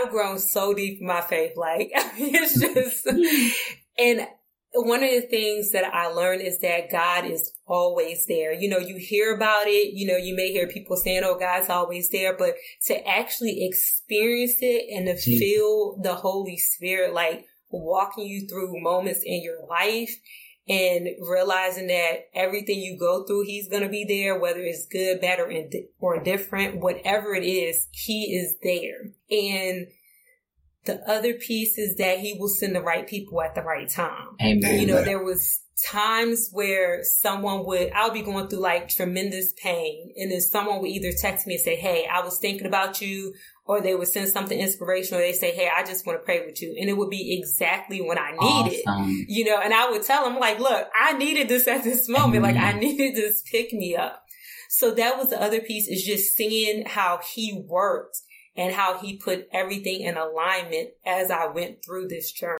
I've grown so deep in my faith. Like, it's just, and one of the things that I learned is that God is always there. You know, you hear about it, you know, you may hear people saying, oh, God's always there, but to actually experience it and to feel the Holy Spirit, like walking you through moments in your life and realizing that everything you go through, he's going to be there, whether it's good, bad, or, or different, whatever it is, he is there. And the other piece is that he will send the right people at the right time. Amen. You know, there was times where someone would, I'll be going through like tremendous pain and then someone would either text me and say, Hey, I was thinking about you, or they would send something inspirational. They say, Hey, I just want to pray with you. And it would be exactly when I needed, Awesome. you know, and I would tell them like, look, I needed this at this moment. Like I needed this pick me up. So that was the other piece is just seeing how he worked and how he put everything in alignment as I went through this journey.